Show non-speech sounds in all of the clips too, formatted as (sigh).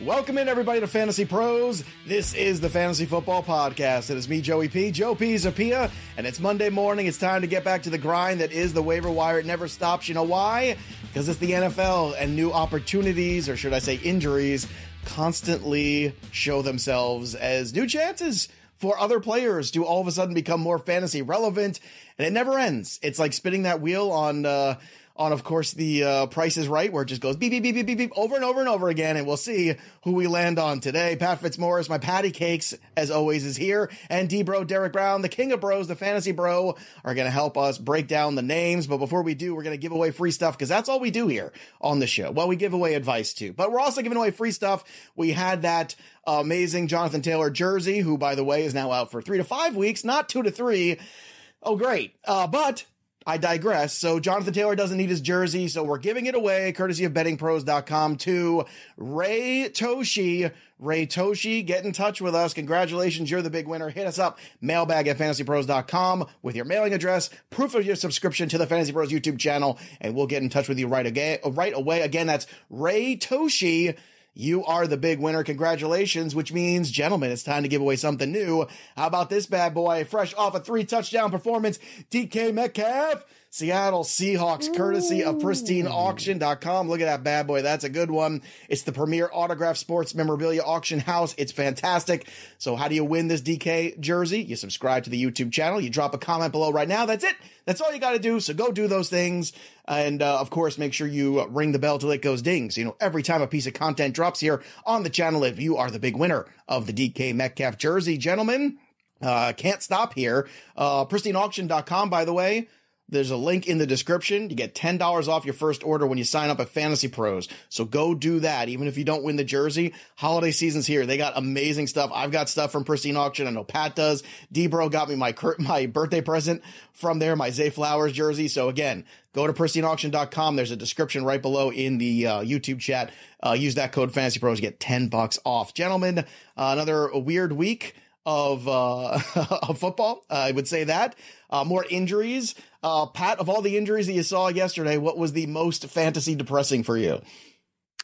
Welcome in, everybody, to Fantasy Pros. This is the Fantasy Football Podcast. It is me, Joey P. Joe Pisapia, and it's Monday morning. It's time to get back to the grind that is the waiver wire. It never stops. You know why? Because it's the NFL, and new opportunities, or should I say injuries, constantly show themselves as new chances for other players to all of a sudden become more fantasy relevant. And it never ends. It's like spinning that wheel on, uh, on, of course, the uh, Price is Right, where it just goes beep, beep, beep, beep, beep, beep, over and over and over again. And we'll see who we land on today. Pat Fitzmaurice, my patty cakes, as always, is here. And D Bro, Derek Brown, the king of bros, the fantasy bro, are going to help us break down the names. But before we do, we're going to give away free stuff because that's all we do here on the show. Well, we give away advice too, but we're also giving away free stuff. We had that amazing Jonathan Taylor jersey, who, by the way, is now out for three to five weeks, not two to three. Oh, great. Uh, but I digress. So Jonathan Taylor doesn't need his jersey, so we're giving it away, courtesy of bettingpros.com to Ray Toshi. Ray Toshi, get in touch with us. Congratulations, you're the big winner. Hit us up, mailbag at fantasypros.com with your mailing address, proof of your subscription to the Fantasy Pros YouTube channel, and we'll get in touch with you right, again, right away. Again, that's Ray Toshi. You are the big winner. Congratulations, which means, gentlemen, it's time to give away something new. How about this bad boy? Fresh off a three touchdown performance, DK Metcalf, Seattle Seahawks, courtesy of pristineauction.com. Look at that bad boy. That's a good one. It's the premier autograph sports memorabilia auction house. It's fantastic. So how do you win this DK jersey? You subscribe to the YouTube channel. You drop a comment below right now. That's it. That's all you got to do. So go do those things. And uh, of course, make sure you ring the bell till it goes ding. So, you know, every time a piece of content drops here on the channel, if you are the big winner of the DK Metcalf jersey, gentlemen, uh, can't stop here. Uh, pristineauction.com, by the way. There's a link in the description. You get $10 off your first order when you sign up at Fantasy Pros. So go do that. Even if you don't win the jersey, holiday season's here. They got amazing stuff. I've got stuff from Pristine Auction. I know Pat does. Debro got me my, my birthday present from there, my Zay Flowers jersey. So again, go to pristineauction.com. There's a description right below in the uh, YouTube chat. Uh, use that code Fantasy Pros, get 10 bucks off. Gentlemen, uh, another weird week of, uh, (laughs) of football. I would say that. Uh, more injuries. Uh, Pat, of all the injuries that you saw yesterday, what was the most fantasy depressing for you?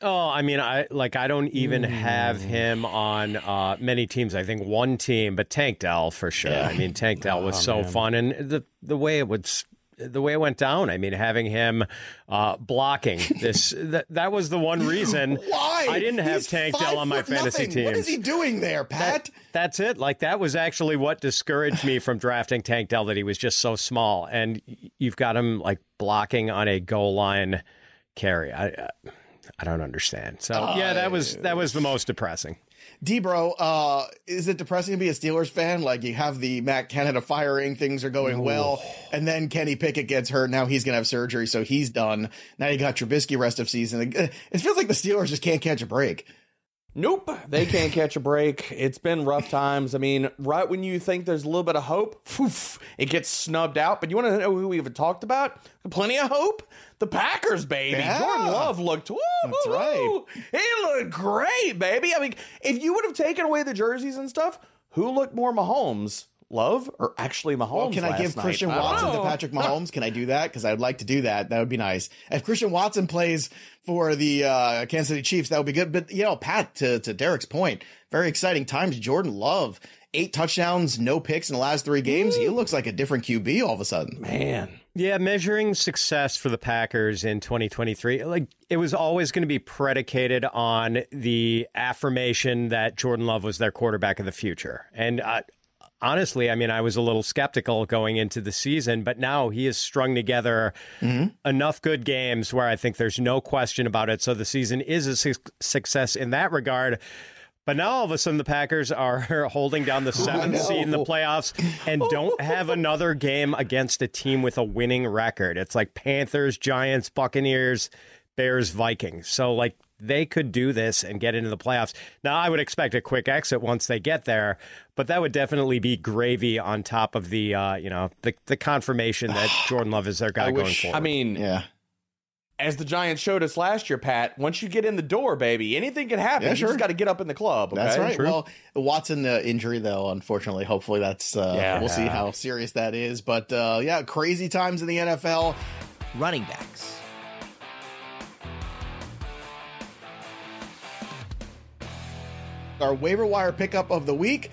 Oh, I mean, I like I don't even mm. have him on uh, many teams. I think one team, but Tank Dell for sure. Yeah. I mean, Tank Dell was oh, so man. fun, and the the way it would the way it went down. I mean, having him uh, blocking (laughs) this that, that was the one reason why I didn't have He's Tank Dell on my fantasy team. What is he doing there, Pat? That, that's it. Like that was actually what discouraged me from drafting Tank Dell. That he was just so small, and you've got him like blocking on a goal line carry. I I don't understand. So uh, yeah, that was that was the most depressing. Debro, uh, is it depressing to be a Steelers fan? Like you have the Matt Canada firing, things are going Ooh. well, and then Kenny Pickett gets hurt. Now he's gonna have surgery, so he's done. Now you got Trubisky rest of season. It feels like the Steelers just can't catch a break. Nope, they can't catch a break. It's been rough times. I mean, right when you think there's a little bit of hope, poof, it gets snubbed out. But you want to know who we have talked about? Plenty of hope. The Packers, baby. Yeah. Jordan Love looked. Woo, That's right. He looked great, baby. I mean, if you would have taken away the jerseys and stuff, who looked more Mahomes? Love or actually Mahomes? Well, can I give night? Christian Watson to Patrick (laughs) Mahomes? Can I do that? Because I would like to do that. That would be nice. If Christian Watson plays for the uh, Kansas City Chiefs, that would be good. But you know, Pat, to to Derek's point, very exciting times. Jordan Love, eight touchdowns, no picks in the last three games. Ooh. He looks like a different QB all of a sudden. Man. Yeah, measuring success for the Packers in 2023, like it was always going to be predicated on the affirmation that Jordan Love was their quarterback of the future. And uh, honestly, I mean, I was a little skeptical going into the season, but now he has strung together mm-hmm. enough good games where I think there's no question about it. So the season is a su- success in that regard. But now all of a sudden the Packers are (laughs) holding down the (laughs) seventh seed in the playoffs and don't have another game against a team with a winning record. It's like Panthers, Giants, Buccaneers, Bears, Vikings. So like they could do this and get into the playoffs. Now, I would expect a quick exit once they get there, but that would definitely be gravy on top of the, uh, you know, the, the confirmation that (sighs) Jordan Love is their guy going wish- forward. I mean, Yeah. as the Giants showed us last year, Pat, once you get in the door, baby, anything can happen. Yeah, You sure. just got to get up in the club. Okay? That's right. True. Well, Watson uh, injury, though, unfortunately, hopefully that's uh, Yeah. we'll see how serious that is. But uh, yeah, crazy times in the NFL. running backs. Our waiver wire pickup of the week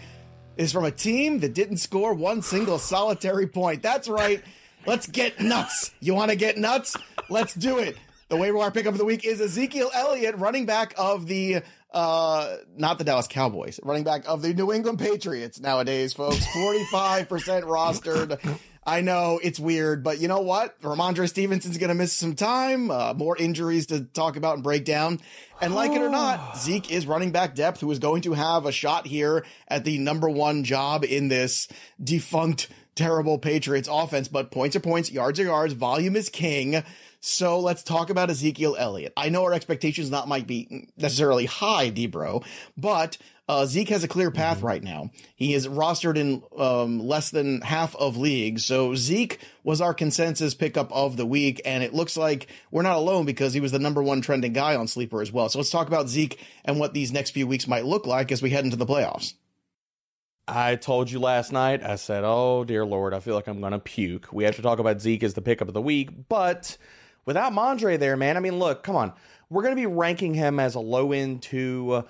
is from a team that didn't score one single solitary point. That's right. Let's get nuts. You want to get nuts? Let's do it. The waiver wire pickup of the week is Ezekiel Elliott, running back of the uh not the Dallas Cowboys, running back of the New England Patriots nowadays, folks. 45% rostered. I know it's weird, but you know what? Rhamondre Stevenson's going to miss some time, uh, more injuries to talk about and break down. And like it or not, (sighs) Zeke is running back depth who is going to have a shot here at the number one job in this defunct, terrible Patriots offense. But points are points, yards are yards, volume is king. So let's talk about Ezekiel Elliott. I know our expectations not might be necessarily high, Debro, but uh, Zeke has a clear path right now. He is rostered in um, less than half of leagues. So Zeke was our consensus pickup of the week, and it looks like we're not alone because he was the number one trending guy on Sleeper as well. So let's talk about Zeke and what these next few weeks might look like as we head into the playoffs. I told you last night, I said, oh, dear Lord, I feel like I'm going to puke. We have to talk about Zeke as the pickup of the week, but without Mondre there, man, I mean, look, come on. We're going to be ranking him as a low end two, uh,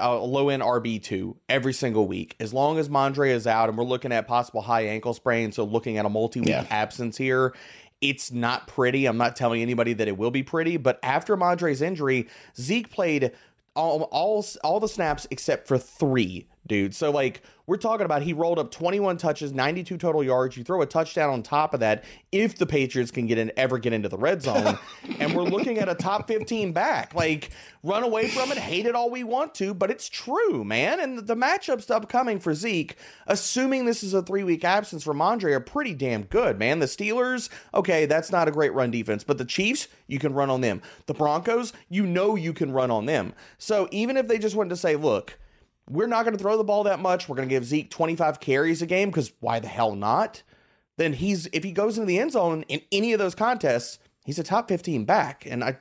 a low end RB2 every single week. As long as Mondre is out and we're looking at possible high ankle sprain, so looking at a multi week Yeah. absence here, it's not pretty. I'm not telling anybody that it will be pretty, but after Mondre's injury, Zeke played all all all the snaps except for three, dude. So like we're talking about he rolled up 21 touches, 92 total yards. You throw a touchdown on top of that if the Patriots can get in ever get into the red zone, (laughs) and we're looking at a top 15 back. Like run away from it, hate it all we want to, but it's true, man. And the matchups upcoming for Zeke, assuming this is a three week absence from Andre, are pretty damn good, man. The Steelers, okay, that's not a great run defense, but the Chiefs, you can run on them. The Broncos, you know you can run on them. So even if they just wanted to say, look, we're not going to throw the ball that much, we're going to give Zeke 25 carries a game because why the hell not? Then he's if he goes into the end zone in any of those contests, he's a top 15 back, and I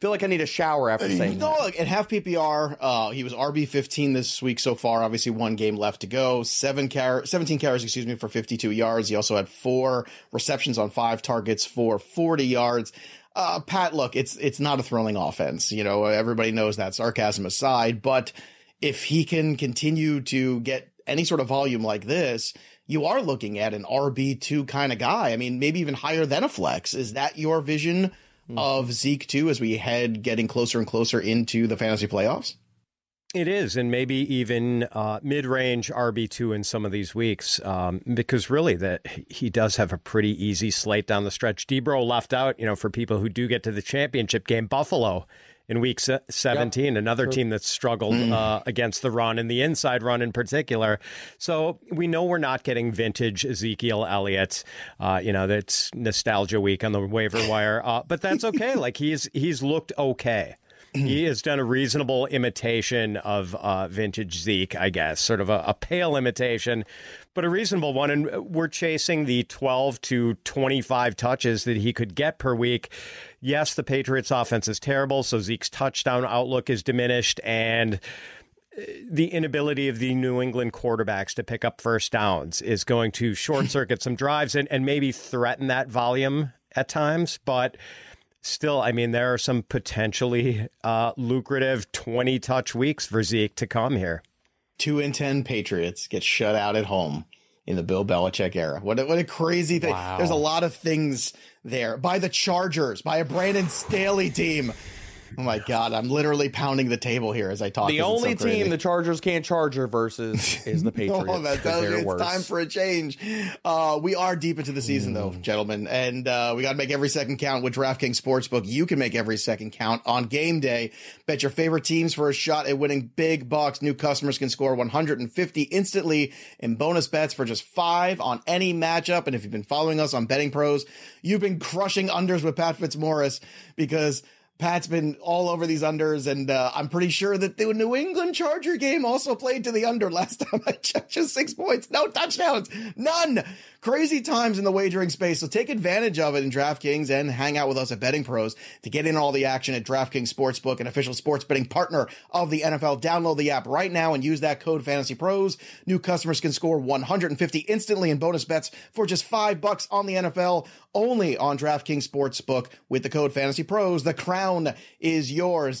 feel like I need a shower after saying No, that. look, at half PPR, uh, he was RB fifteen this week so far. Obviously, one game left to go. Seven car- seventeen carries, excuse me, for fifty two yards. He also had four receptions on five targets for forty yards. Uh, Pat, look, it's it's not a thrilling offense. You know, everybody knows that. Sarcasm aside, but if he can continue to get any sort of volume like this, you are looking at an RB two kind of guy. I mean, maybe even higher than a flex. Is that your vision? Of Zeke too, as we head getting closer and closer into the fantasy playoffs. It is, and maybe even uh, mid-range RB two in some of these weeks, um, because really that he does have a pretty easy slate down the stretch. Debro left out, you know, for people who do get to the championship game, Buffalo in week se- seventeen, another team that struggled uh, against the run and the inside run in particular. So we know we're not getting vintage Ezekiel Elliott. Uh, you know, that's nostalgia week on the waiver wire, uh, but that's okay. (laughs) like he's he's looked okay he (clears throat) has done a reasonable imitation of uh, vintage Zeke, I guess, sort of a, a pale imitation, but a reasonable one. And we're chasing the 12 to 25 touches that he could get per week. Yes, the Patriots' offense is terrible, so Zeke's touchdown outlook is diminished, and the inability of the New England quarterbacks to pick up first downs is going to short (laughs) circuit some drives and, and maybe threaten that volume at times. But still, I mean, there are some potentially uh, lucrative 20 touch weeks for Zeke to come here. Two in ten Patriots get shut out at home in the Bill Belichick era. What a, what a crazy thing! There's a lot of things there by the Chargers, by a Brandon Staley team. Oh my God, I'm literally pounding the table here as I talk. The so only crazy. team the Chargers can't charger versus (laughs) is the Patriots. Oh, that does, they're it's worse. time for a change. Uh, we are deep into the season, though, Mm. gentlemen, and uh, we got to make every second count with DraftKings Sportsbook. You can make every second count on game day. Bet your favorite teams for a shot at winning big bucks. New customers can score 150 instantly in bonus bets for just five on any matchup. And if you've been following us on Betting Pros, you've been crushing unders with Pat Fitzmaurice because Pat's been all over these unders, and uh, I'm pretty sure that the New England Charger game also played to the under last (laughs) time I checked. Just six points, no touchdowns, none. Crazy times in the wagering space, so take advantage of it in DraftKings and hang out with us at Betting Pros to get in all the action at DraftKings Sportsbook, an official sports betting partner of the NFL. Download the app right now and use that code Fantasy Pros. New customers can score 150 instantly in bonus bets for just five bucks on the NFL, only on DraftKings Sportsbook with the code Fantasy Pros. The crown is yours.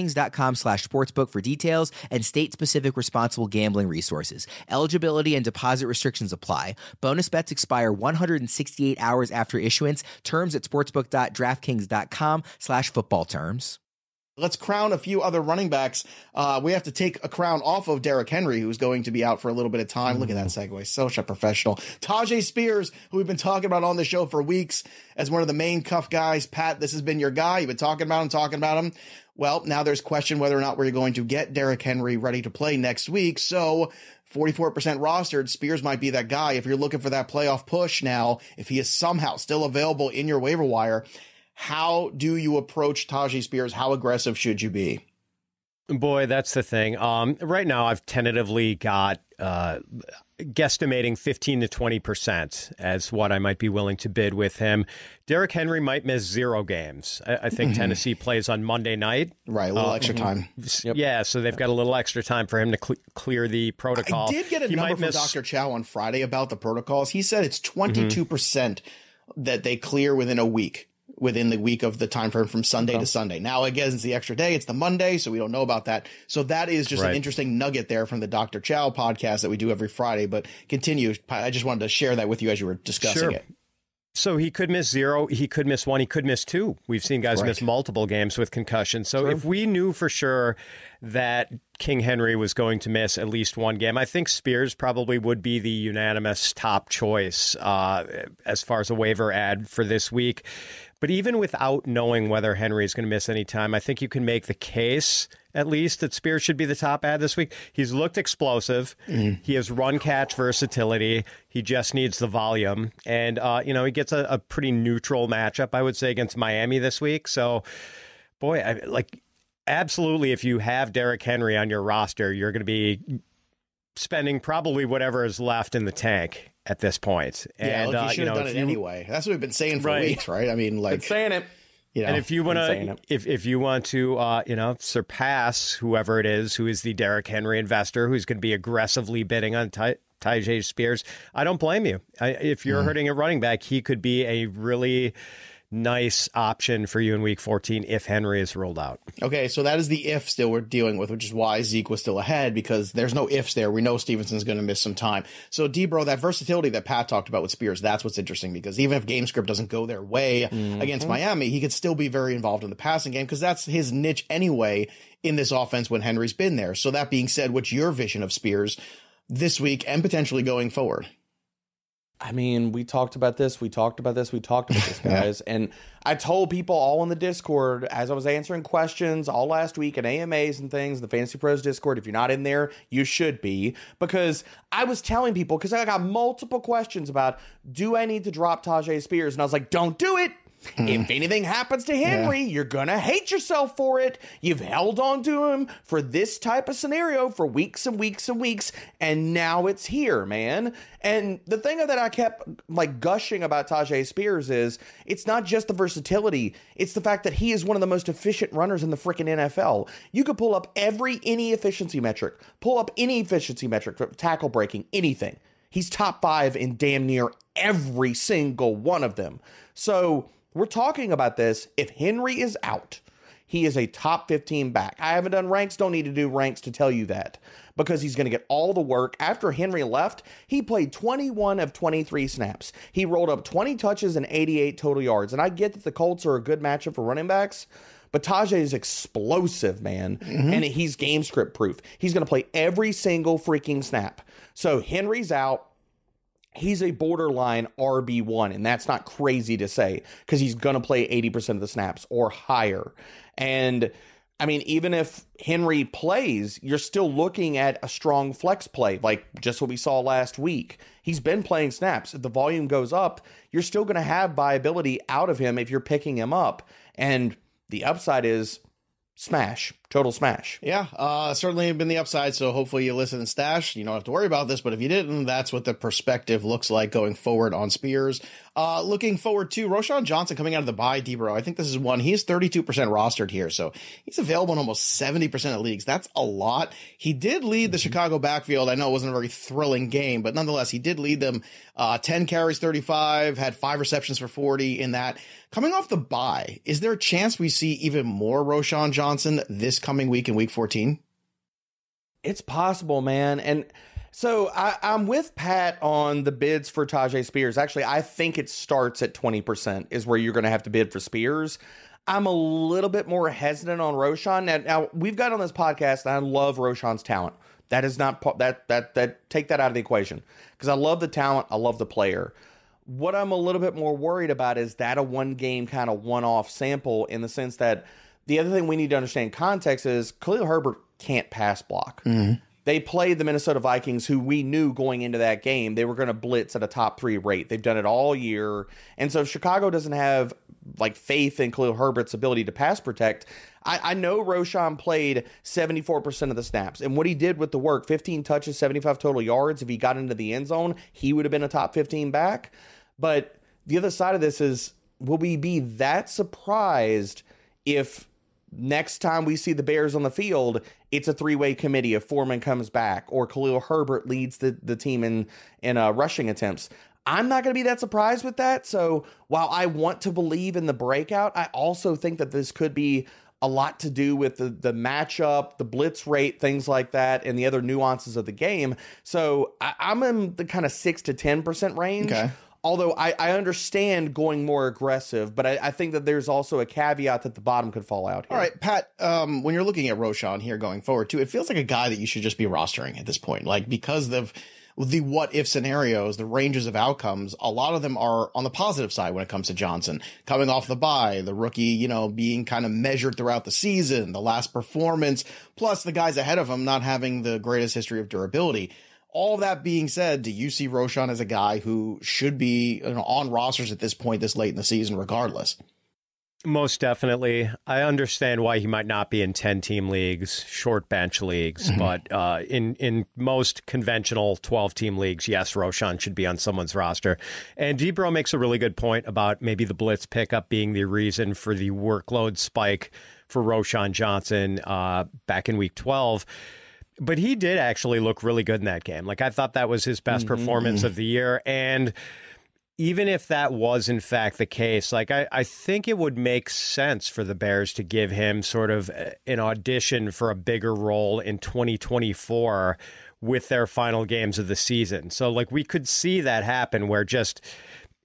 DraftKings.com slash sportsbook for details and state-specific responsible gambling resources. Eligibility and deposit restrictions apply. Bonus bets expire 168 hours after issuance. Terms at sportsbook.draftkings.com slash football terms. Let's crown a few other running backs. Uh, we have to take a crown off of Derrick Henry, who's going to be out for a little bit of time. Look at that segue. Such a professional. Tyjae Spears, who we've been talking about on the show for weeks as one of the main cuff guys. Pat, this has been your guy. You've been talking about him, talking about him. Well, now there's question whether or not we're going to get Derrick Henry ready to play next week. So 44% rostered, Spears might be that guy. If you're looking for that playoff push now, if he is somehow still available in your waiver wire, how do you approach Tyjae Spears? How aggressive should you be? Boy, that's the thing. Um, right now, I've tentatively got uh, guesstimating 15 to 20 percent as what I might be willing to bid with him. Derrick Henry might miss zero games. I, I think mm-hmm. Tennessee plays on Monday night. Right, a little uh, extra time. Yep. Yeah, so they've got a little extra time for him to cl- clear the protocol. I did get a he number from miss... Dr. Chow on Friday about the protocols. He said it's 22 mm-hmm. percent that they clear within a week within the week of the time frame from Sunday okay. to Sunday. Now, again, it's the extra day. It's the Monday, so we don't know about that. So that is just right. an interesting nugget there from the Dr. Chow podcast that we do every Friday. But continue. I just wanted to share that with you as you were discussing sure. it. So he could miss zero, he could miss one, he could miss two. We've seen guys right. miss multiple games with concussion. So True. if we knew for sure that King Henry was going to miss at least one game, I think Spears probably would be the unanimous top choice uh, as far as a waiver ad for this week. But even without knowing whether Henry is going to miss any time, I think you can make the case at least that Spears should be the top ad this week. He's looked explosive. Mm. He has run catch versatility. He just needs the volume. And, uh, you know, he gets a, a, pretty neutral matchup, I would say, against Miami this week. So, boy, I, like, absolutely, if you have Derrick Henry on your roster, you're going to be spending probably whatever is left in the tank at this point. Yeah, and, look, you uh, should have done it you, anyway. That's what we've been saying for right. weeks, right? I mean, like been saying it. You know, and if you want to, if if you want to, uh, you know, surpass whoever it is who is the Derrick Henry investor who's going to be aggressively bidding on Ty, Tyjae Spears, I don't blame you. I, if you're mm. hurting a running back, he could be a really nice option for you in week 14 if Henry is ruled out. Okay, so that is the if still we're dealing with, which is why Zeke was still ahead because there's no ifs there. We know Stevenson's going to miss some time. So, Debro, that versatility that Pat talked about with Spears, that's what's interesting because even if game script doesn't go their way mm-hmm. against Miami, he could still be very involved in the passing game because that's his niche anyway in this offense when Henry's been there. So, that being said, what's your vision of Spears this week and potentially going forward? I mean, we talked about this, we talked about this, we talked about this, (laughs) guys. And I told people all in the Discord as I was answering questions all last week and AMAs and things, the Fantasy Pros Discord. If you're not in there, you should be because I was telling people because I got multiple questions about do I need to drop Tyjae Spears? And I was like, don't do it if anything happens to (laughs) Henry, yeah. you're gonna hate yourself for it. You've held on to him for this type of scenario for weeks and weeks and weeks, and now it's here, man. And the thing that I kept like gushing about Tyjae Spears is it's not just the versatility, it's the fact that he is one of the most efficient runners in the freaking NFL. You could pull up every any efficiency metric, pull up any efficiency metric, tackle breaking, anything. He's top five in damn near every single one of them. So we're talking about this. If Henry is out, he is a top 15 back. I haven't done ranks, don't need to do ranks to tell you that because he's going to get all the work. After Henry left, he played 21 of 23 snaps. He rolled up 20 touches and 88 total yards. And I get that the Colts are a good matchup for running backs, But Tyjae is explosive, man, mm-hmm. and he's game script proof. He's going to play every single freaking snap. So Henry's out. He's a borderline RB1, and that's not crazy to say because he's going to play 80% of the snaps or higher. And I mean, even if Henry plays, you're still looking at a strong flex play, like just what we saw last week. He's been playing snaps. If the volume goes up, you're still going to have viability out of him if you're picking him up. And the upside is smash, total smash. Yeah, uh, certainly been the upside. So hopefully you listen and stash. You don't have to worry about this, but if you didn't, that's what the perspective looks like going forward on Spears. Uh, looking forward to Roschon Johnson coming out of the bye, Debro. I think this is one. He's 32% rostered here. So he's available in almost 70% of leagues. That's a lot. He did lead the Chicago backfield. I know it wasn't a very thrilling game, but nonetheless, he did lead them, uh, 10 carries, 35, had five receptions for 40 in that. Coming off the bye, is there a chance we see even more Roschon Johnson this coming week in week 14? It's possible, man. And so I, I'm with Pat on the bids for Tyjae Spears. Actually, I think it starts at 20% is where you're going to have to bid for Spears. I'm a little bit more hesitant on Roschon. Now, now we've got on this podcast, I love Roschon's talent. That is not that that that take that out of the equation because I love the talent, I love the player. What I'm a little bit more worried about is that a one game kind of one off sample in the sense that the other thing we need to understand context is Khalil Herbert can't pass block. Mm-hmm. They played the Minnesota Vikings, who we knew going into that game they were going to blitz at a top three rate. They've done it all year, and so if Chicago doesn't have like faith in Khalil Herbert's ability to pass protect. I, I know Roshan played 74% of the snaps, and what he did with the work 15 touches, 75 total yards. If he got into the end zone, he would have been a top 15 back. But the other side of this is will we be that surprised if next time we see the Bears on the field, it's a three way committee if Foreman comes back or Khalil Herbert leads the, the team in, in uh, rushing attempts? I'm not going to be that surprised with that. So while I want to believe in the breakout, I also think that this could be a lot to do with the the matchup, the blitz rate, things like that, and the other nuances of the game. So I, I'm in the kind of six to ten percent range. Okay. Although I, I understand going more aggressive, but I, I think that there's also a caveat that the bottom could fall out here. All right, Pat, um, when you're looking at Roschon here going forward too, it feels like a guy that you should just be rostering at this point. Like because of the what if scenarios, the ranges of outcomes, a lot of them are on the positive side when it comes to Johnson. Coming off the bye, the rookie, you know, being kind of measured throughout the season, the last performance, plus the guys ahead of him not having the greatest history of durability. All that being said, do you see Roschon as a guy who should be you know, on rosters at this point, this late in the season, regardless? Most definitely. I understand why he might not be in 10 team leagues, short bench leagues, but uh, in, in most conventional 12 team leagues, yes, Roschon should be on someone's roster. And Debro makes a really good point about maybe the blitz pickup being the reason for the workload spike for Roschon Johnson uh, back in week 12. But he did actually look really good in that game. Like, I thought that was his best mm-hmm. performance of the year. And even if that was in fact the case, like I, I think it would make sense for the Bears to give him sort of uh, an audition for a bigger role in 2024 with their final games of the season. So like we could see that happen where just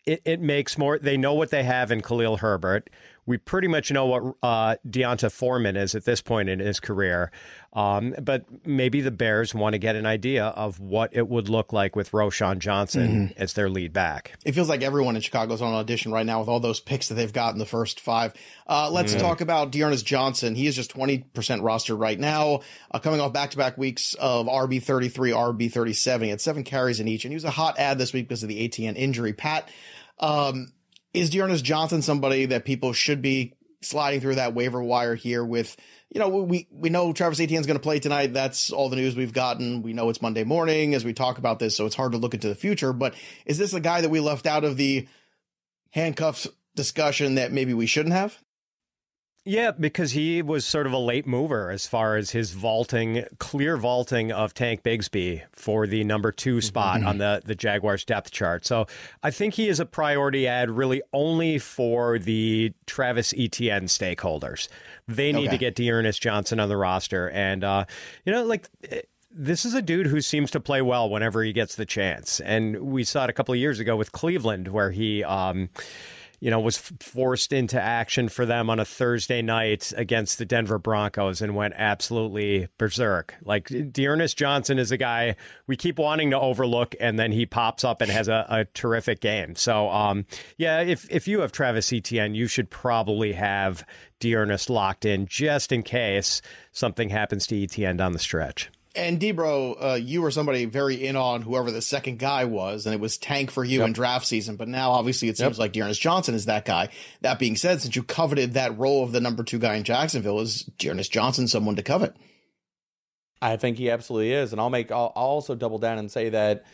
it, it makes more they know what they have in Khalil Herbert. We pretty much know what uh, D'Onta Foreman is at this point in his career. Um, but maybe the Bears want to get an idea of what it would look like with Roschon Johnson as their lead back. It feels like everyone in Chicago's on audition right now with all those picks that they've got in the first five. Uh, let's talk about D'Ernest Johnson. He is just 20% roster right now, uh, coming off back to back weeks of RB 33, RB 37. He had seven carries in each, and he was a hot ad this week because of the Etienne injury. Pat, um, is D'Ernest Johnson somebody that people should be sliding through that waiver wire here with, you know, we, we know Travis Etienne's going to play tonight. That's all the news we've gotten. We know it's Monday morning as we talk about this, so it's hard to look into the future. But is this a guy that we left out of the handcuffs discussion that maybe we shouldn't have? Yeah, because he was sort of a late mover as far as his vaulting, clear vaulting of Tank Bigsby for the number two spot on the, the Jaguars depth chart. So I think he is a priority ad really only for the Travis Etienne stakeholders. They need Okay. to get D'Ernest Johnson on the roster. And, uh, you know, like. eh, This is a dude who seems to play well whenever he gets the chance. And we saw it a couple of years ago with Cleveland, where he, um, you know, was forced into action for them on a Thursday night against the Denver Broncos and went absolutely berserk. Like D'Ernest Johnson is a guy we keep wanting to overlook, and then he pops up and has a, a terrific game. So, um, yeah, if if you have Travis Etienne, you should probably have D'Ernest locked in just in case something happens to Etienne down the stretch. And Debro, uh, you were somebody very in on whoever the second guy was, and it was tank for you yep. in draft season. But now, obviously, it seems yep. like D'Ernest Johnson is that guy. That being said, since you coveted that role of the number two guy in Jacksonville, is D'Ernest Johnson someone to covet? I think he absolutely is, and I'll make. I'll, I'll also double down and say that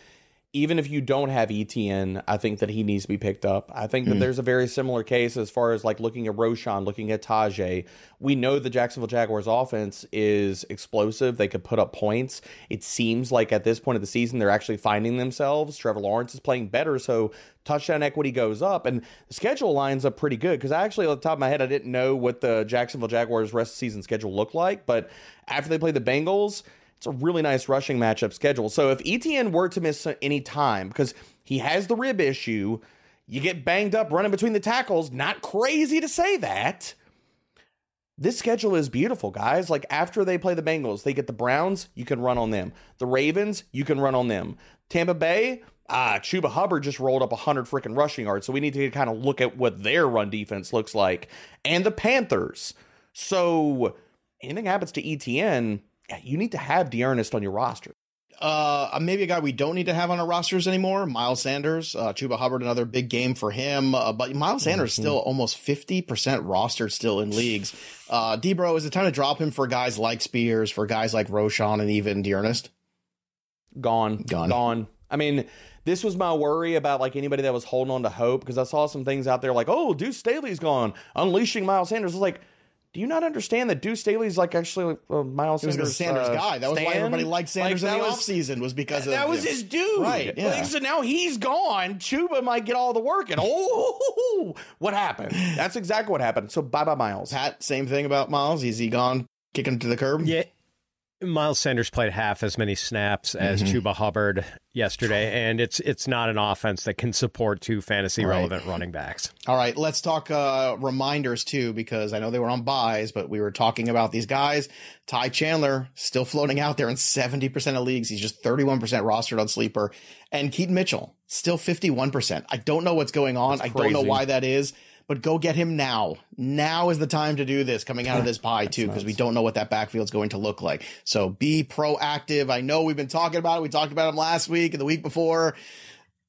even if you don't have Etienne, I think that he needs to be picked up. I think that mm. there's a very similar case as far as like looking at Roschon, looking at Tyjae. We know the Jacksonville Jaguars offense is explosive. They could put up points. It seems like at this point of the season, they're actually finding themselves. Trevor Lawrence is playing better, so touchdown equity goes up, and the schedule lines up pretty good. Because I actually, on the top of my head, I didn't know what the Jacksonville Jaguars rest of season schedule looked like, but after they play the Bengals, it's a really nice rushing matchup schedule. So if Etienne were to miss any time because he has the rib issue, you get banged up running between the tackles. Not crazy to say that. This schedule is beautiful, guys. Like after they play the Bengals, they get the Browns, you can run on them. The Ravens, you can run on them. Tampa Bay, ah, Chuba Hubbard just rolled up 100 freaking rushing yards. So we need to kind of look at what their run defense looks like. And the Panthers. So anything happens to Etienne, you need to have D'Ernest on your roster. Uh, maybe a guy we don't need to have on our rosters anymore. Miles Sanders, uh, Chuba Hubbard, another big game for him. Uh, but Miles Sanders mm-hmm. still almost fifty percent rostered still in leagues. Uh, Debro, is it time to drop him for guys like Spears, for guys like Roschon, and even D'Ernest? Gone, gone, gone. I mean, this was my worry about like anybody that was holding on to hope because I saw some things out there like, oh, Deuce Staley's gone, unleashing Miles Sanders. I was like do you not understand that Deuce Staley's like actually uh, Miles Sanders, was a Sanders uh, guy? That was why everybody liked Sanders like, in the was, offseason was because of that, of, was his dude, right? Yeah. Like, so now he's gone. Chuba might get all the work, and oh, what happened? That's exactly what happened. So bye bye Miles. Pat, same thing about Miles. Is he gone? Kicking to the curb? Yeah, Miles Sanders played half as many snaps as mm-hmm. Chuba Hubbard yesterday, and it's it's not an offense that can support two fantasy right. relevant running backs. All right, let's talk uh, reminders too, because I know they were on buys, but we were talking about these guys. Ty Chandler still floating out there in seventy percent of leagues. He's just thirty one percent rostered on Sleeper, and Keaton Mitchell still fifty one percent. I don't know what's going on. I don't know why that is but go get him now. Now is the time to do this coming out of this pie too, because we don't know what that backfield's going to look like. So be proactive. I know we've been talking about it. We talked about him last week and the week before.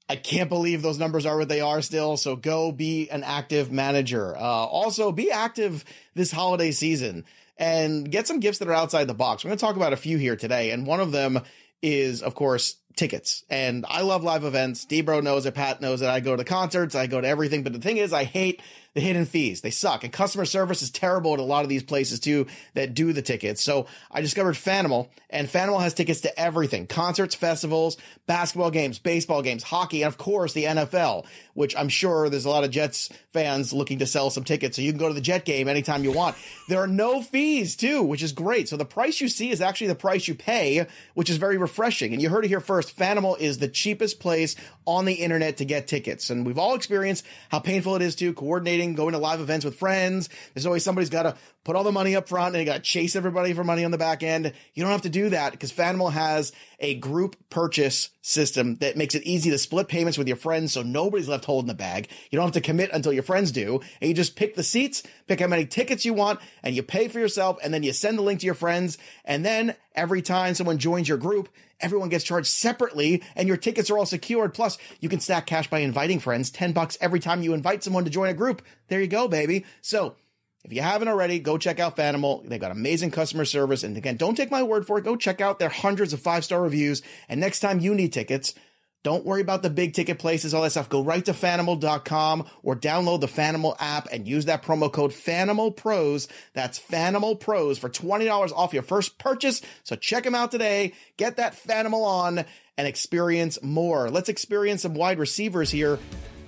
I can't believe those numbers are what they are still. So go be an active manager. Uh, also be active this holiday season and get some gifts that are outside the box. We're going to talk about a few here today. And one of them is, of course, tickets. And I love live events. Debro knows it. Pat knows it. I go to concerts. I go to everything. But the thing is, I hate the hidden fees. They suck. And customer service is terrible at a lot of these places too that do the tickets. So I discovered Fanimal and Fanimal has tickets to everything. Concerts, festivals, basketball games, baseball games, hockey, and of course the NFL, which I'm sure there's a lot of Jets fans looking to sell some tickets. So you can go to the Jet game anytime you want. There are no fees too, which is great. So the price you see is actually the price you pay, which is very refreshing. And you heard it here first. Fanimal is the cheapest place on the internet to get tickets. And we've all experienced how painful it is to coordinating, going to live events with friends. There's always somebody's got to put all the money up front and you got to chase everybody for money on the back end. You don't have to do that because Fanimal has a group purchase system that makes it easy to split payments with your friends so nobody's left holding the bag. You don't have to commit until your friends do. And you just pick the seats, pick how many tickets you want, and you pay for yourself, and then you send the link to your friends. And then every time someone joins your group, everyone gets charged separately and your tickets are all secured. Plus, you can stack cash by inviting friends. 10 bucks every time you invite someone to join a group. There you go, baby. So if you haven't already, go check out Fanimal. They've got amazing customer service. And again, don't take my word for it. Go check out their hundreds of five star reviews. And next time you need tickets, don't worry about the big ticket places, all that stuff. Go right to fanimal.com or download the Fanimal app and use that promo code Fanimal Pros. That's Fanimal Pros for $20 off your first purchase. So check them out today. Get that Fanimal on and experience more. Let's experience some wide receivers here.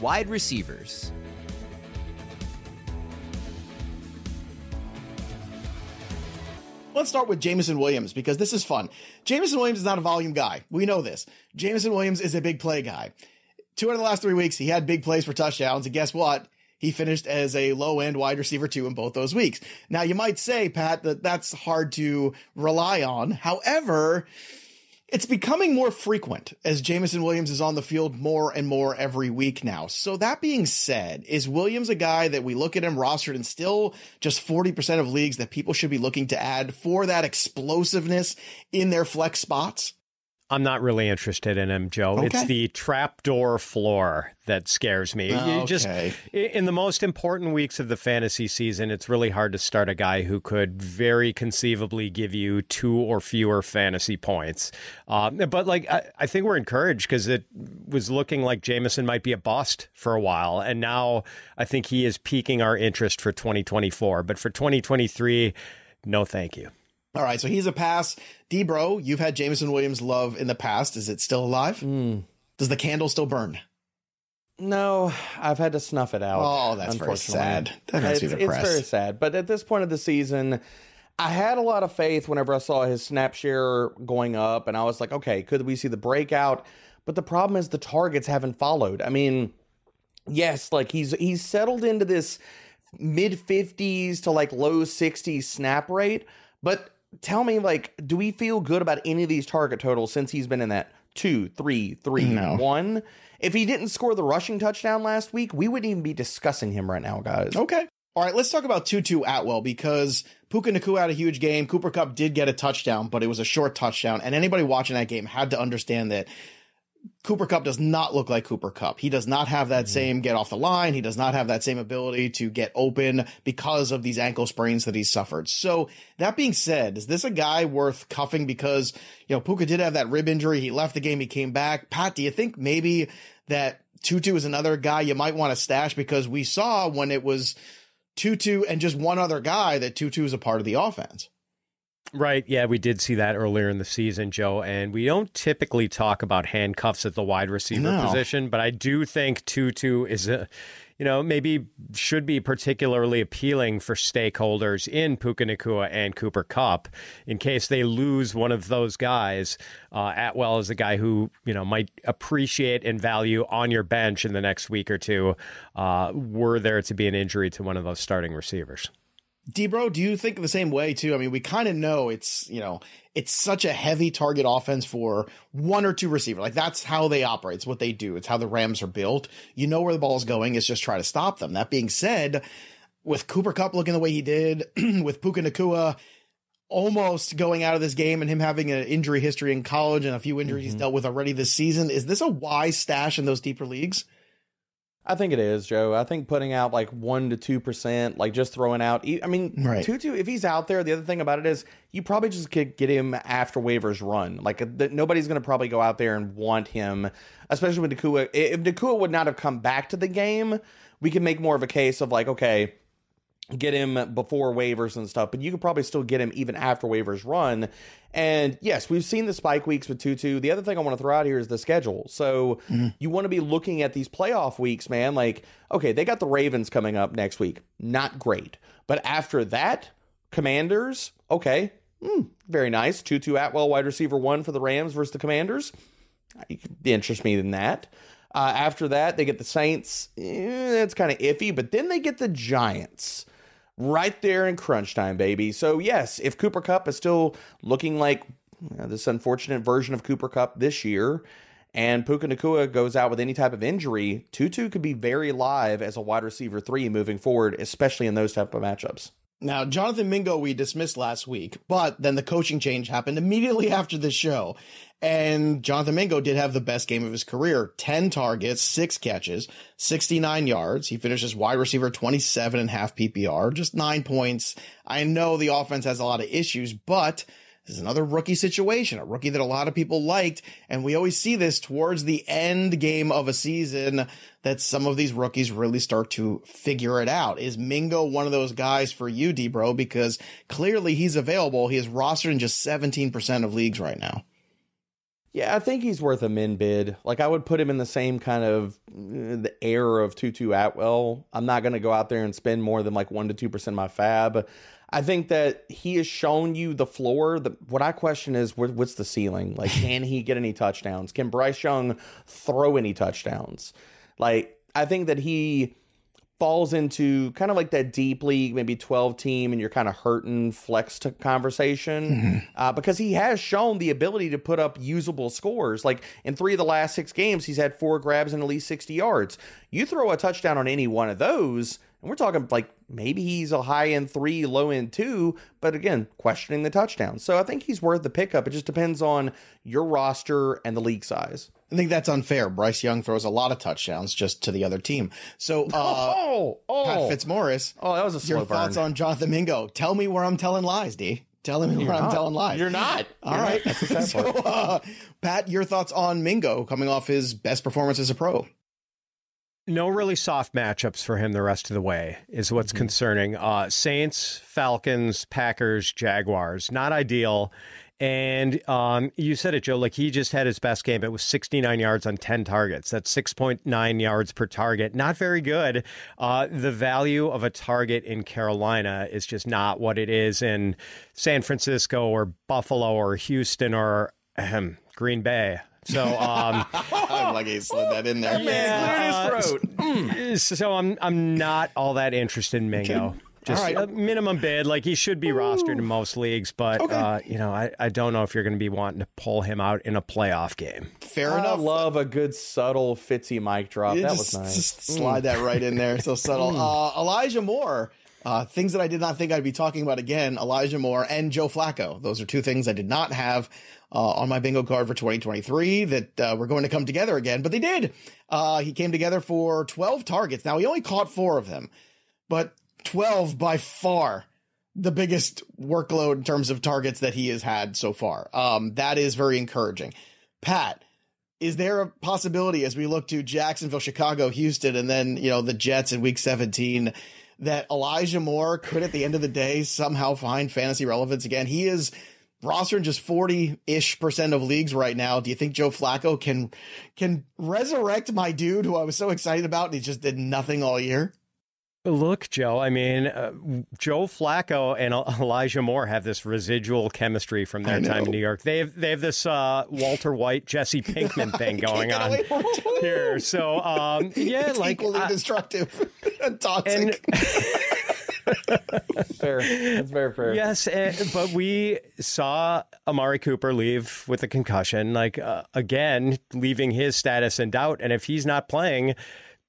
Wide receivers. Let's start with Jameson Williams because this is fun. Jameson Williams is not a volume guy. We know this. Jameson Williams is a big play guy. Two out of the last three weeks, he had big plays for touchdowns. And guess what? he finished as a low end wide receiver two in both those weeks. Now you might say, Pat, that that's hard to rely on. However, it's becoming more frequent as Jameson Williams is on the field more and more every week now. So that being said, is Williams a guy that we look at him rostered and still just 40% of leagues that people should be looking to add for that explosiveness in their flex spots? I'm not really interested in him, Joe. Okay. It's the trapdoor floor that scares me. Oh, You just in the most important weeks of the fantasy season, it's really hard to start a guy who could very conceivably give you two or fewer fantasy points. Um, but like, I, I think we're encouraged because it was looking like Jameson might be a bust for a while, and now I think he is piquing our interest for 2024. But for 2023, no, thank you. All right, so he's a pass. D-Bro, you've had Jameson Williams love in the past. Is it still alive? Does the candle still burn? No, I've had to snuff it out. Oh, that's very sad. That makes me it's, it's very sad. But at this point of the season, I had a lot of faith whenever I saw his snap share going up, and I was like, okay, could we see the breakout? But the problem is the targets haven't followed. I mean, yes, like he's he's settled into this mid 50s to like low 60s snap rate, but tell me like do we feel good about any of these target totals since he's been in that two, three, three, No. one? If he didn't score the rushing touchdown last week, we wouldn't even be discussing him right now, guys. Okay. All right, let's talk about Tutu Atwell because Puka Nacua had a huge game. Cooper Kupp did get a touchdown, but it was a short touchdown. And anybody watching that game had to understand that Cooper Kupp does not look like Cooper Kupp. He does not have that hmm. same get off the line. He does not have that same ability to get open because of these ankle sprains that he's suffered. So that being said, is this a guy worth cuffing because, you know, Puka did have that rib injury. He left the game. He came back. Pat, do you think maybe that Tutu is another guy you might want to stash because we saw when it was Tutu and just one other guy that Tutu is a part of the offense. Right. Yeah, we did see that earlier in the season, Joe. And we don't typically talk about handcuffs at the wide receiver No. position, but I do think Tutu is a, you know, maybe should be particularly appealing for stakeholders in Puka Nacua and Cooper Kupp in case they lose one of those guys. Uh, Atwell is a guy who, you know, might appreciate and value on your bench in the next week or two, uh, were there to be an injury to one of those starting receivers. Debro, do you think the same way too? I mean, we kind of know it's, you know, it's such a heavy target offense for one or two receiver. Like that's how they operate. It's what they do. It's how the Rams are built. You know where the ball is going. It's just try to stop them. That being said, with Cooper Kupp looking the way he did, (clears throat) with Puka Nacua almost going out of this game and him having an injury history in college and a few injuries he's mm-hmm. dealt with already this season, is this a wise stash in those deeper leagues? I think it is, Joe. I think putting out like one to two percent, like just throwing out. I mean, Right. Tutu, if he's out there, the other thing about it is you probably just could get him after waivers run. Like uh, nobody's going to probably go out there and want him, especially with Nacua. If Nacua would not have come back to the game, we could make more of a case of like, okay, get him before waivers and stuff, but you could probably still get him even after waivers run. And yes, we've seen the spike weeks with Tutu. The other thing I want to throw out here is the schedule. So you want to be looking at these playoff weeks, man. Like, okay, they got the Ravens coming up next week. Not great. But after that, Commanders, okay, hmm, very nice. Tutu Atwell, wide receiver one for the Rams versus the Commanders. You could interest me in that. Uh, after that, they get the Saints. Eh, that's kind of iffy, but then they get the Giants right there in crunch time, baby. So yes, if Cooper Kupp is still looking like you know, this unfortunate version of Cooper Kupp this year, and Puka Nacua goes out with any type of injury, Tutu could be very live as a wide receiver three moving forward, especially in those type of matchups. Now, Jonathan Mingo, we dismissed last week, but then the coaching change happened immediately (laughs) after the show. And Jonathan Mingo did have the best game of his career 10 targets, six catches, 69 yards. He finishes wide receiver 27 and half PPR, just nine points. I know the offense has a lot of issues, but this is another rookie situation, a rookie that a lot of people liked. And we always see this towards the end game of a season that some of these rookies really start to figure it out. Is Mingo one of those guys for you, D bro? Because clearly he's available. He is rostered in just 17% of leagues right now. Yeah, I think he's worth a min bid. Like I would put him in the same kind of uh, the air of Tutu Atwell. I'm not going to go out there and spend more than like one to two percent of my FAAB. I think that he has shown you the floor. The, what I question is, what, what's the ceiling? Like, (laughs) can he get any touchdowns? Can Bryce Young throw any touchdowns? Like, I think that he falls into kind of like that deep league, maybe 12 team, and you're kind of hurting flex to conversation Mm-hmm. uh, because he has shown the ability to put up usable scores. Like in three of the last six games, he's had four grabs and at least 60 yards. You throw a touchdown on any one of those, and we're talking like maybe he's a high end three, low end two, but again, questioning the touchdown. So I think he's worth the pickup. It just depends on your roster and the league size. I think that's unfair. Bryce Young throws a lot of touchdowns just to the other team. So, (laughs) uh, oh, Pat Fitzmaurice, Oh, that was a slow your thoughts on Jonathan Mingo? Tell me where I'm telling lies, D. Tell me where I'm not. telling lies. You're not. All You're right. not. That's the sad (laughs) so, uh, Pat, your thoughts on Mingo coming off his best performance as a pro? No really soft matchups for him the rest of the way is what's Mm-hmm. concerning. Uh, Saints, Falcons, Packers, Jaguars, not ideal. And um, you said it, Joe. Like he just had his best game. It was 69 yards on 10 targets. That's 6.9 yards per target. Not very good. Uh, the value of a target in Carolina is just not what it is in San Francisco or Buffalo or Houston or ahem, Green Bay. So (laughs) um, I'm like he slid that in there. Yeah, Cleared his uh, throat. so I'm I'm not all that interested in Mingo. Just All right. a minimum bid. Like he should be rostered in most leagues, but uh, you know, I, I don't know if you're going to be wanting to pull him out in a playoff game. Fair I enough. love a good subtle Fitzy mic drop. Yeah, that just, was nice. just slide that right in there. So subtle. Uh, Elijah Moore. Uh, things that I did not think I'd be talking about again. Elijah Moore and Joe Flacco. Those are two things I did not have uh, on my bingo card for 2023 that uh, were going to come together again, but they did. Uh, he came together for 12 targets. Now he only caught four of them, but 12 by far the biggest workload in terms of targets that he has had so far. Um, that is very encouraging. Pat, is there a possibility as we look to Jacksonville, Chicago, Houston, and then, you know, the Jets in week 17 that Elijah Moore could at the end of the day somehow find fantasy relevance again? He is rostered in just 40 ish percent of leagues right now. Do you think Joe Flacco can, can resurrect my dude who I was so excited about and he just did nothing all year? Look, Joe. I mean, uh, Joe Flacco and Elijah Moore have this residual chemistry from their time in New York. They have they have this uh, Walter White, Jesse (laughs) Pinkman (laughs) thing going on get away from it. here. So, um, (laughs) yeah, It's like equally I- destructive and toxic. and fair. That's very fair. Yes, eh, but we saw Amari Cooper leave with a concussion, like uh, again, leaving his status in doubt. And if he's not playing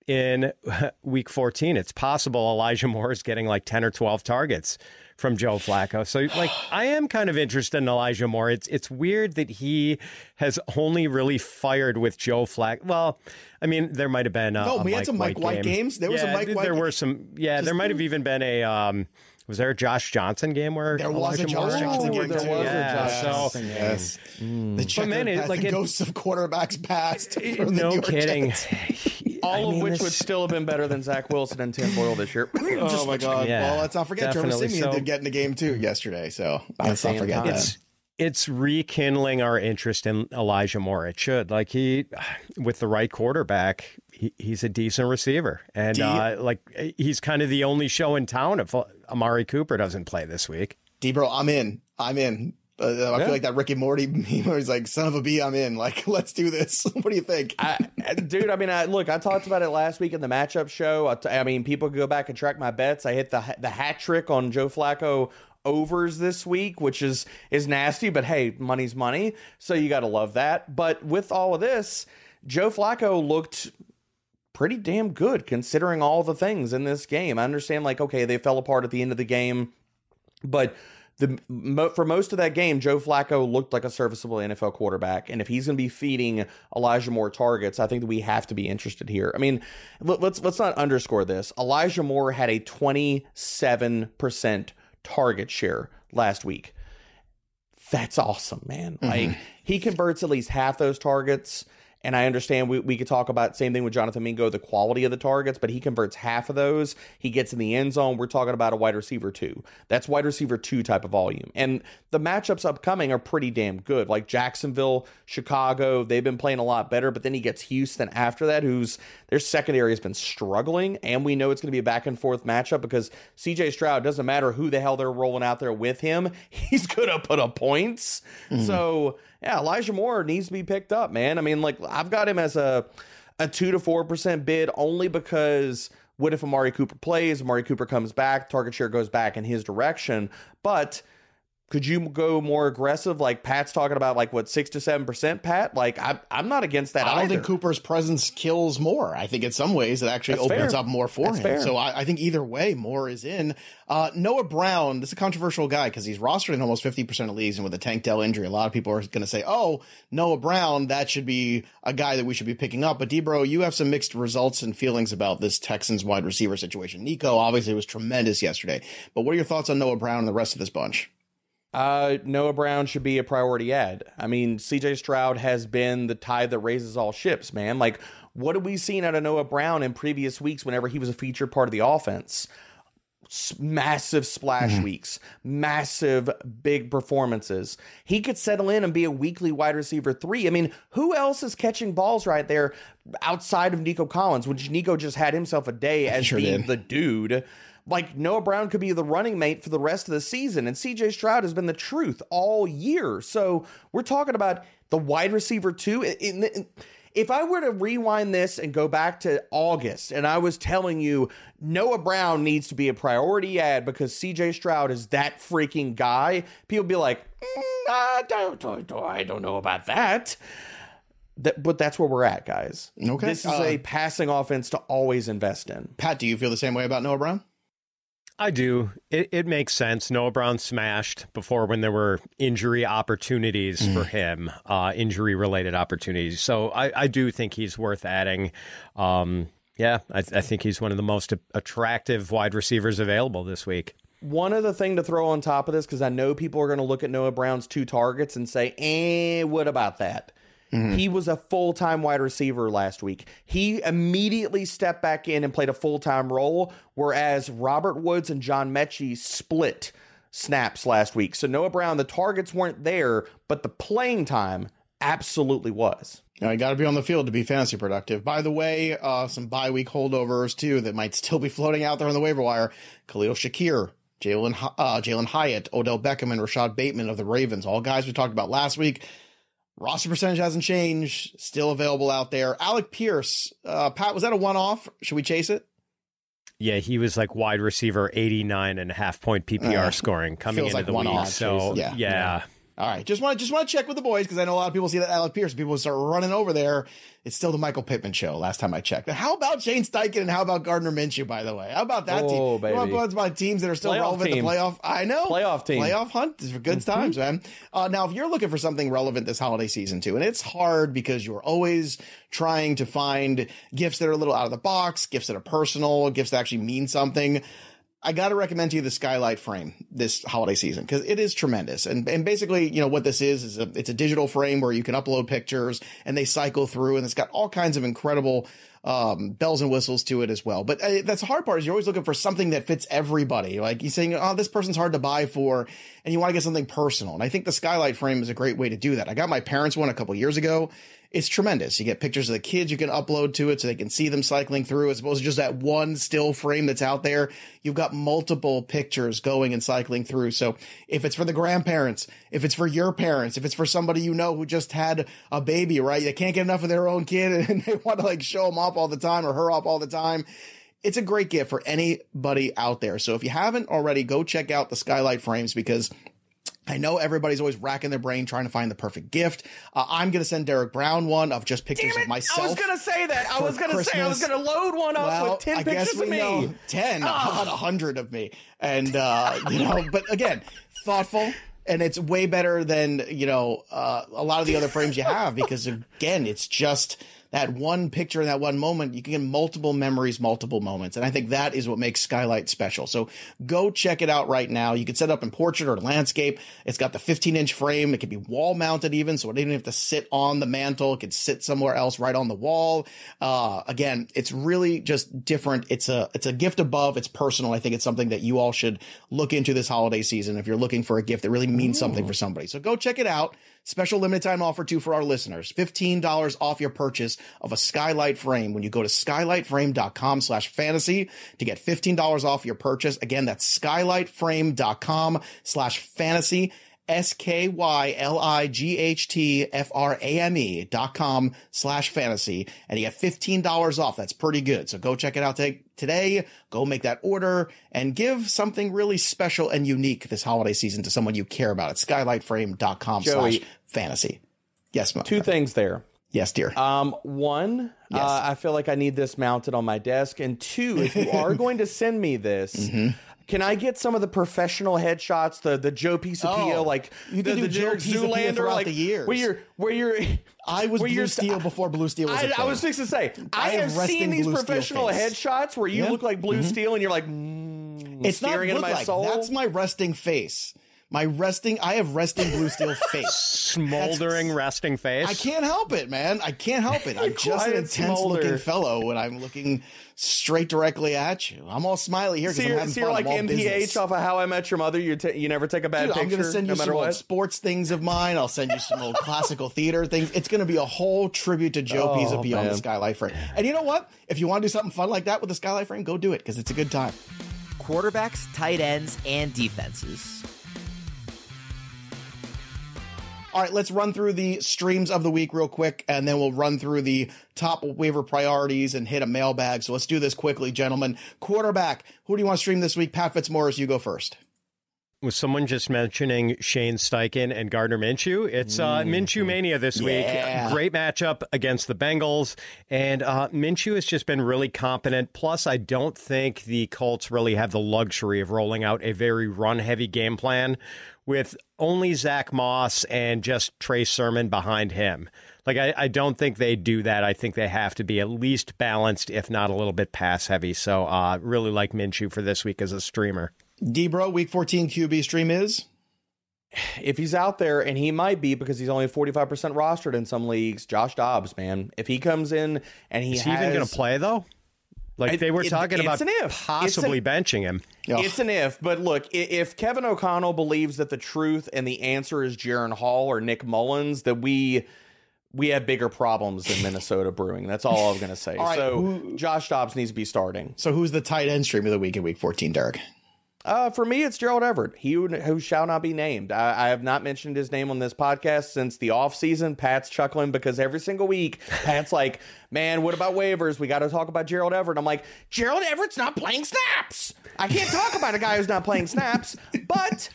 in (laughs) week 14, it's possible Elijah Moore is getting like 10 or 12 targets from Joe Flacco. So like I am kind of interested in Elijah Moore. It's it's weird that he has only really fired with Joe Flacco. Well, I mean, there might have been a, No, a we had Mike some Mike White game. games. There was a Mike th- White There were some. Yeah, there might have even been a. Um, was there a Josh Johnson game where There was a Josh Moore- Johnson Oh, game there too. was a Yeah, Josh so- Johnson game. Yes. The checkered man, it- like the it- ghosts of quarterbacks past. (laughs) for New no York kidding. (laughs) Jets. All I of which this- would still have been better than Zach Wilson and Tim Boyle this year. (laughs) oh my god! Yeah, well, let's not forget Trevor definitely Siemian so. did get in the game too yesterday. So let's not forget time. that. it's it's rekindling our interest in Elijah Moore. It should like he with the right quarterback. He, he's a decent receiver, and Do you- uh, like he's kind of the only show in town if Amari Cooper doesn't play this week. D bro, I'm in. I'm in. Uh, I Yeah. feel like that Ricky Morty (laughs) meme where he's like, "Son of a b, I'm in." (laughs) Like, let's do this. (laughs) what do you think? I, dude, I mean, I, look, I talked about it last week in the matchup show. I, t- I mean, people can go back and track my bets. I hit the the hat trick on Joe Flacco overs this week, which is is nasty, but hey, money's money, so you got to love that. But with all of this, Joe Flacco looked pretty damn good considering all the things in this game. I understand, like, okay, they fell apart at the end of the game, but the mo, for most of that game, Joe Flacco looked like a serviceable NFL quarterback, and if he's going to be feeding Elijah Moore targets, I think that we have to be interested here. I mean, let, let's let's not underscore this. Elijah Moore had a twenty seven percent target share last week. That's awesome, man. Mm-hmm. Like he converts at least half those targets. And I understand we, we could talk about same thing with Jonathan Mingo, the quality of the targets, but he converts half of those. He gets in the end zone. We're talking about a wide receiver two. That's wide receiver two type of volume. And the matchups upcoming are pretty damn good. Like Jacksonville, Chicago, they've been playing a lot better. But then he gets Houston after that, who's their secondary has been struggling. And we know it's going to be a back and forth matchup because CJ Stroud doesn't matter who the hell they're rolling out there with him. (laughs) He's going to put up points. Mm. So yeah, Elijah Moore needs to be picked up, man. I mean, like I've got him as a a two to four percent bid only because What if Amari Cooper plays? Amari Cooper comes back, target share goes back in his direction. But could you go more aggressive? Like Pat's talking about, like what six to seven percent. Pat, like I, I'm not against that. I don't either. think Cooper's presence kills Moore. I think in some ways it actually That's opens fair. up more for That's him. fair. So I, I think either way, Moore is in. Uh, Noah Brown, this is a controversial guy because he's rostered in almost 50% of leagues. And with a Tank Dell injury, a lot of people are going to say, oh, Noah Brown, that should be a guy that we should be picking up. But Debro, you have some mixed results and feelings about this Texans wide receiver situation. Nico obviously was tremendous yesterday. But what are your thoughts on Noah Brown and the rest of this bunch? Uh, Noah Brown should be a priority ad. I mean, CJ Stroud has been the tide that raises all ships, man. Like, what have we seen out of Noah Brown in previous weeks whenever he was a featured part of the offense? S- massive splash weeks, massive big performances. He could settle in and be a weekly wide receiver three. I mean, who else is catching balls right there outside of Nico Collins, which Nico just had himself a day as Sure being did. the dude. Like Noah Brown could be the running mate for the rest of the season, and CJ Stroud has been the truth all year. So we're talking about the wide receiver too. In- in- if I were to rewind this and go back to August, and I was telling you Noah Brown needs to be a priority ad because CJ Stroud is that freaking guy, people would be like, "Mm, I don't, don't- I don't know about that. That, but that's where we're at, guys. Okay. This is Uh, a passing offense to always invest in. Pat, do you feel the same way about Noah Brown? I do. It, it makes sense. Noah Brown smashed before when there were injury opportunities for him, uh, injury related opportunities. So I, I do think he's worth adding. Um, yeah, I, I think he's one of the most attractive wide receivers available this week. One other thing to throw on top of this, because I know people are going to look at Noah Brown's two targets and say, eh, what about that? He was a full time wide receiver last week. He immediately stepped back in and played a full time role, whereas Robert Woods and John Metchie split snaps last week. So Noah Brown, the targets weren't there, but the playing time absolutely was. You know, you got to be on the field to be fantasy productive. By the way, uh, some bye week holdovers too that might still be floating out there on the waiver wire. Khalil Shakir, Jalen uh, Jalin Hyatt, Odell Beckham, and Rashod Bateman of the Ravens. All guys we talked about last week. Roster percentage hasn't changed. Still available out there. Alec Pierce, uh, Pat, was that a one off? Should we chase it? Yeah, he was like wide receiver 89 and a half point PPR Uh, scoring coming into like the week. off, So yeah, Yeah. yeah. All right, just want to just want to check with the boys because I know a lot of people see that Alec Pierce. People start running over there. It's still the Michael Pittman show. Last time I checked. How about Shane Steichen and how about Gardner Minshew? By the way, how about that Oh, team? You want baby. to talk about teams that are still Playoff relevant team. to playoff? I know Playoff team. playoff hunt is for good times, man. Uh, now, if you're looking for something relevant this holiday season too, and it's hard because you're always trying to find gifts that are a little out of the box, gifts that are personal, gifts that actually mean something. I got to recommend to you the Skylight frame this holiday season because it is tremendous. And and basically, you know what this is is a, it's a digital frame where you can upload pictures and they cycle through, and it's got all kinds of incredible um, bells and whistles to it as well. But uh, that's the hard part is you're always looking for something that fits everybody. Like you're saying, oh, this person's hard to buy for, and you want to get something personal. And I think the Skylight frame is a great way to do that. I got my parents one a couple years ago. It's tremendous. You get pictures of the kids you can upload to it so they can see them cycling through as opposed to just that one still frame that's out there. You've got multiple pictures going and cycling through. So if it's for the grandparents, if it's for your parents, if it's for somebody you know who just had a baby, right? They can't get enough of their own kid (laughs) and they want to like show them off all the time or her off all the time. It's a great gift for anybody out there. So if you haven't already, go check out the Skylight frames because I know everybody's always racking their brain trying to find the perfect gift. Uh, I'm going to send Derek Brown one of just pictures of myself. I was gonna say that. I was gonna say I was gonna load one up well, with ten I pictures guess we of me. know ten, how about a hundred of me? And uh, you know, but again, thoughtful, and it's way better than you know uh, a lot of the other frames you have because again, it's just that one picture in that one moment. You can get multiple memories, multiple moments, and I think that is what makes Skylight special. So go check it out right now. You can set it up in portrait or landscape. It's got the 15 inch frame. It can be wall mounted even, so it didn't have to sit on the mantle. It could sit somewhere else right on the wall. Uh, again, it's really just different. It's a it's a gift above. It's personal. I think it's something that you all should look into this holiday season if you're looking for a gift that really means something for somebody. So go check it out. Special limited time offer too for our listeners. $15 off your purchase of a skylight frame when you go to skylightframe.com slash fantasy to get $15 off your purchase. Again, that's skylightframe.com slash fantasy. S K Y L I G H T F R A M E dot com slash fantasy. And you get $15 off. That's pretty good. So go check it out t- today. Go make that order and give something really special and unique this holiday season to someone you care about at skylightframe.com slash fantasy. Yes, Two friend. things there. Yes, dear. Um, one, Yes. uh, I feel like I need this mounted on my desk, and two, if you are (laughs) going to send me this. Mm-hmm. Can I get some of the professional headshots, the the Joe Pisapia, Oh, like you the, can do the Joe Zoolander, throughout like the years. where you're where you're (laughs) I was Blue Steel before Blue Steel was I, I was fixing to say I I, have seen these Blue professional headshots where you Yeah. Mm-hmm. look like Blue Steel and you're like, mm, it's not staring into look my like. soul. That's my resting face. My resting, I have resting Blue Steel (laughs) face. Smoldering, resting face. I can't help it, man. I can't help it. I'm (laughs) just an intense smolder. looking fellow when I'm looking straight directly at you. I'm all smiley here so because I'm you're, having so you're fun. like I'm MPH business. off of How I Met Your Mother. You ta you never take a bad Dude, I'm picture, going to send you no some matter old what. sports things of mine. I'll send you some old classical theater things. It's going to be a whole tribute to Joe Oh, Pisapia on the. Skylight Frame. And you know what? If you want to do something fun like that with the Skylight Frame, go do it because it's a good time. Quarterbacks, tight ends, and defenses. All right, let's run through the streams of the week real quick, and then we'll run through the top waiver priorities and hit a mailbag. So let's do this quickly, gentlemen. Quarterback, who do you want to stream this week? Pat Fitzmaurice, you go first. Was someone just mentioning Shane Steichen and Gardner Minshew? It's uh, Minshew mania this Yeah. week. Great matchup against the Bengals, and uh, Minshew has just been really competent. Plus, I don't think the Colts really have the luxury of rolling out a very run-heavy game plan with only Zach Moss and just Trey Sermon behind him. Like, I, I don't think they do that. I think they have to be at least balanced, if not a little bit pass heavy. So, uh, really like Minshew for this week as a streamer. Debro, week 14 QB stream is? if he's out there, and he might be because he's only 45% rostered in some leagues, Josh Dobbs, man. If he comes in and he Is he has, even going to play though? Like they were it- talking it's about an if. It's possibly an- benching him. It's an if, but look, if Kevin O'Connell believes that the truth and the answer is Jaren Hall or Nick Mullens, that we we have bigger problems than Minnesota brewing. That's all I'm going to say. All right, so who- Josh Dobbs needs to be starting. So who's the tight end stream of the week in week 14, Derek? Uh, for me, it's Gerald Everett. He who, shall not be named. I, I have not mentioned his name on this podcast since the off season. Pat's chuckling because every single week, Pat's (laughs) like, "Man, what about waivers? We got to talk about Gerald Everett." I'm like, "Gerald Everett's not playing snaps. I can't talk about a guy who's not playing snaps." But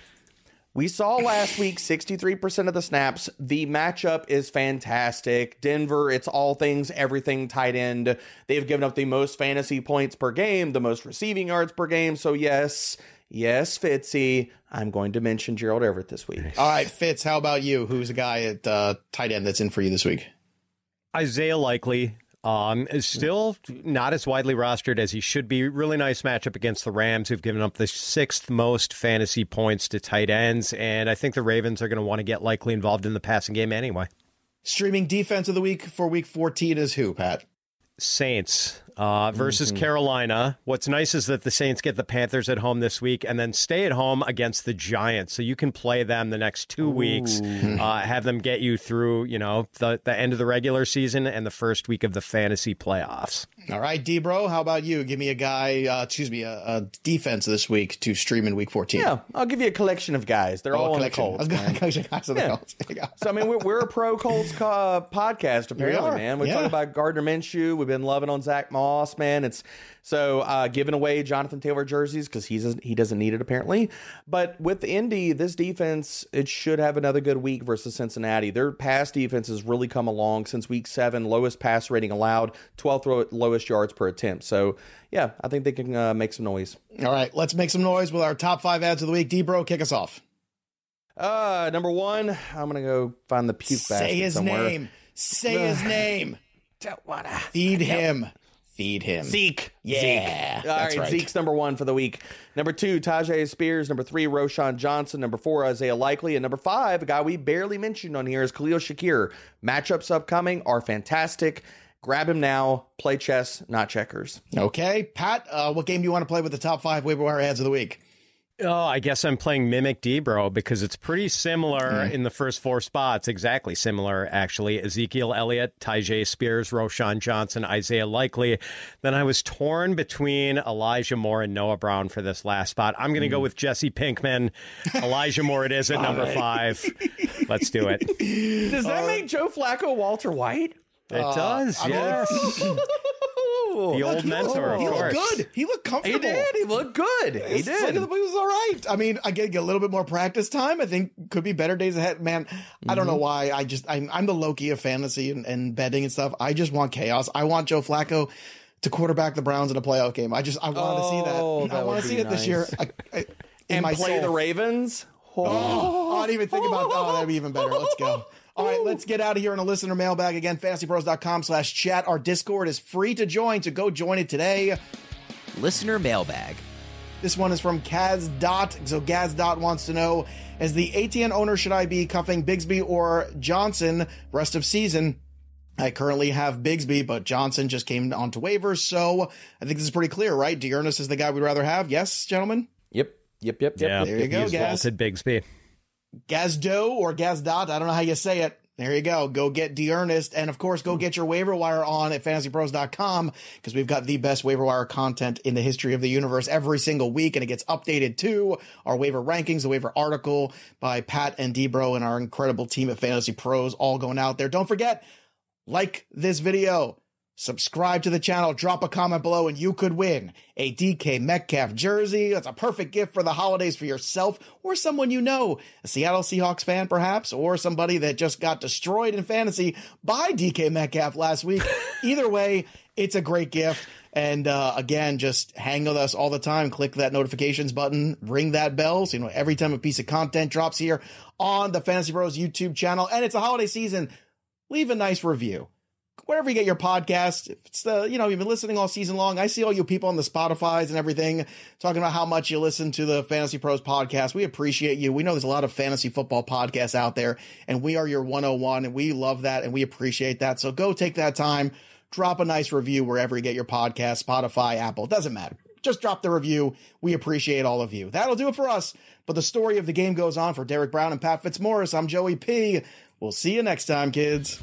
we saw last week 63% of the snaps. The matchup is fantastic. Denver, it's all things, everything tight end. They've given up the most fantasy points per game, the most receiving yards per game. So, yes, yes, Fitzy, I'm going to mention Gerald Everett this week. All right, Fitz, how about you? Who's a guy at uh, tight end that's in for you this week? Isaiah Likely um, is still not as widely rostered as he should be. Really nice matchup against the Rams, who've given up the sixth most fantasy points to tight ends, and I think the Ravens are going to want to get Likely involved in the passing game anyway. Streaming defense of the week for week 14 is who, Pat? Saints uh, versus Carolina. What's nice is that the Saints get the Panthers at home this week and then stay at home against the Giants. So you can play them the next two weeks, uh, have them get you through, you know, the, the end of the regular season and the first week of the fantasy playoffs. All right, Debro, how about you? Give me a guy, uh, excuse me, a, a defense this week to stream in week 14. Yeah, I'll give you a collection of guys. They're Oh, all on the. Colts. (laughs) man. going collection guys on the Yeah. Colts. There you go. So I mean, we're, we're a pro Colts co- uh, podcast apparently, are, man. We yeah. talk about Gardner Minshew. We've been loving on Zach Moss, man. It's so uh, giving away Jonathan Taylor jerseys because he's he doesn't need it apparently. But with Indy, this defense it should have another good week versus Cincinnati. Their pass defense has really come along since week seven. Lowest pass rating allowed, twelfth lowest yards per attempt. So yeah, I think they can uh, make some noise. All right, let's make some noise with our top five ads of the week. Debro, kick us off. Uh, number one, I'm gonna go find the puke Say his somewhere. name. Say his (sighs) name. Don't wanna. Feed him. Feed him. Zeke. Yeah, Zeke. All right, right. Zeke's number one for the week. Number two, Tyjae Spears. Number three, Roschon Johnson. Number four, Isaiah Likely. And number five, a guy we barely mentioned on here is Khalil Shakir. Matchups upcoming are fantastic. Grab him now. Play chess, not checkers. Okay, Pat, uh, what game do you want to play with the top five waiver wire ads of the week? Oh, I guess I'm playing Mimic Debro because it's pretty similar mm. in the first four spots. Exactly similar, actually. Ezekiel Elliott, Tyjae Spears, Roschon Johnson, Isaiah Likely. Then I was torn between Elijah Moore and Noah Brown for this last spot. I'm going to mm. go with Jesse Pinkman. (laughs) Elijah Moore it is at number right. five. (laughs) Let's do it. Does that uh, make Joe Flacco Walter White? It uh, does, yes. (laughs) The old mentor, he looked good. He looked comfortable. He did. He looked good. He did. He was all right. I mean, I get, get a little bit more practice time. I think could be better days ahead. Man, mm-hmm. I don't know mm-hmm. why. I just I'm I'm the Loki of fantasy and, and betting and stuff. I just want chaos. I want Joe Flacco to quarterback the Browns in a playoff game. I just I want oh, to see that. Oh, that I want to see it nice. this year. I, I, and play soul. the Ravens. Oh, oh, I didn't even think about that. Oh, that'd be even better. Let's go. All right, let's get out of here in a listener mailbag again. FantasyPros.com slash chat. Our Discord is free to join, so go join it today. Listener mailbag. This one is from Kaz Dot. So Gaz Dot wants to know, as the ATN owner, should I be cuffing Bigsby or Johnson rest of season? I currently have Bigsby, but Johnson just came onto waivers, so I think this is pretty clear, right? D'Ernest is the guy we'd rather have. Yes, gentlemen? Yep. Yep, yep, yep. Yeah, there you go, Gaz. Vaulted Bigsby. Gazdo or Gazdot, I don't know how you say it. There you go. Go get D'Ernest. And of course, go get your waiver wire on at fantasypros.com because we've got the best waiver wire content in the history of the universe every single week. And it gets updated too. Our waiver rankings, the waiver article by Pat and Debro and our incredible team at Fantasy Pros all going out there. Don't forget, like this video, subscribe to the channel, drop a comment below, and you could win a DK Metcalf jersey. That's a perfect gift for the holidays for yourself or someone you know, a Seattle Seahawks fan perhaps, or somebody that just got destroyed in fantasy by DK Metcalf last week. (laughs) Either way, it's a great gift. And uh, again, just hang with us all the time. Click that notifications button, ring that bell. So, you know, every time a piece of content drops here on the Fantasy Pros YouTube channel, and it's a holiday season, leave a nice review wherever you get your podcast. If it's the, you know, you've been listening all season long. I see all you people on the Spotify's and everything talking about how much you listen to the Fantasy Pros podcast. We appreciate you. We know there's a lot of fantasy football podcasts out there and we are your 101 and we love that and we appreciate that. So go take that time, drop a nice review wherever you get your podcast, Spotify, Apple, doesn't matter. Just drop the review. We appreciate all of you. That'll do it for us. But the story of the game goes on for Derek Brown and Pat Fitzmaurice. I'm Joey P. We'll see you next time, kids.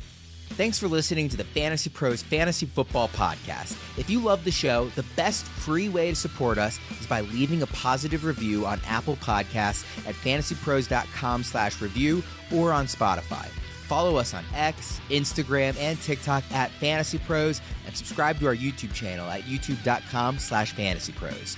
Thanks for listening to the Fantasy Pros Fantasy Football Podcast. If you love the show, the best free way to support us is by leaving a positive review on Apple Podcasts at fantasypros.com slash review or on Spotify. Follow us on X, Instagram, and TikTok at Fantasy Pros and subscribe to our YouTube channel at youtube.com slash fantasypros.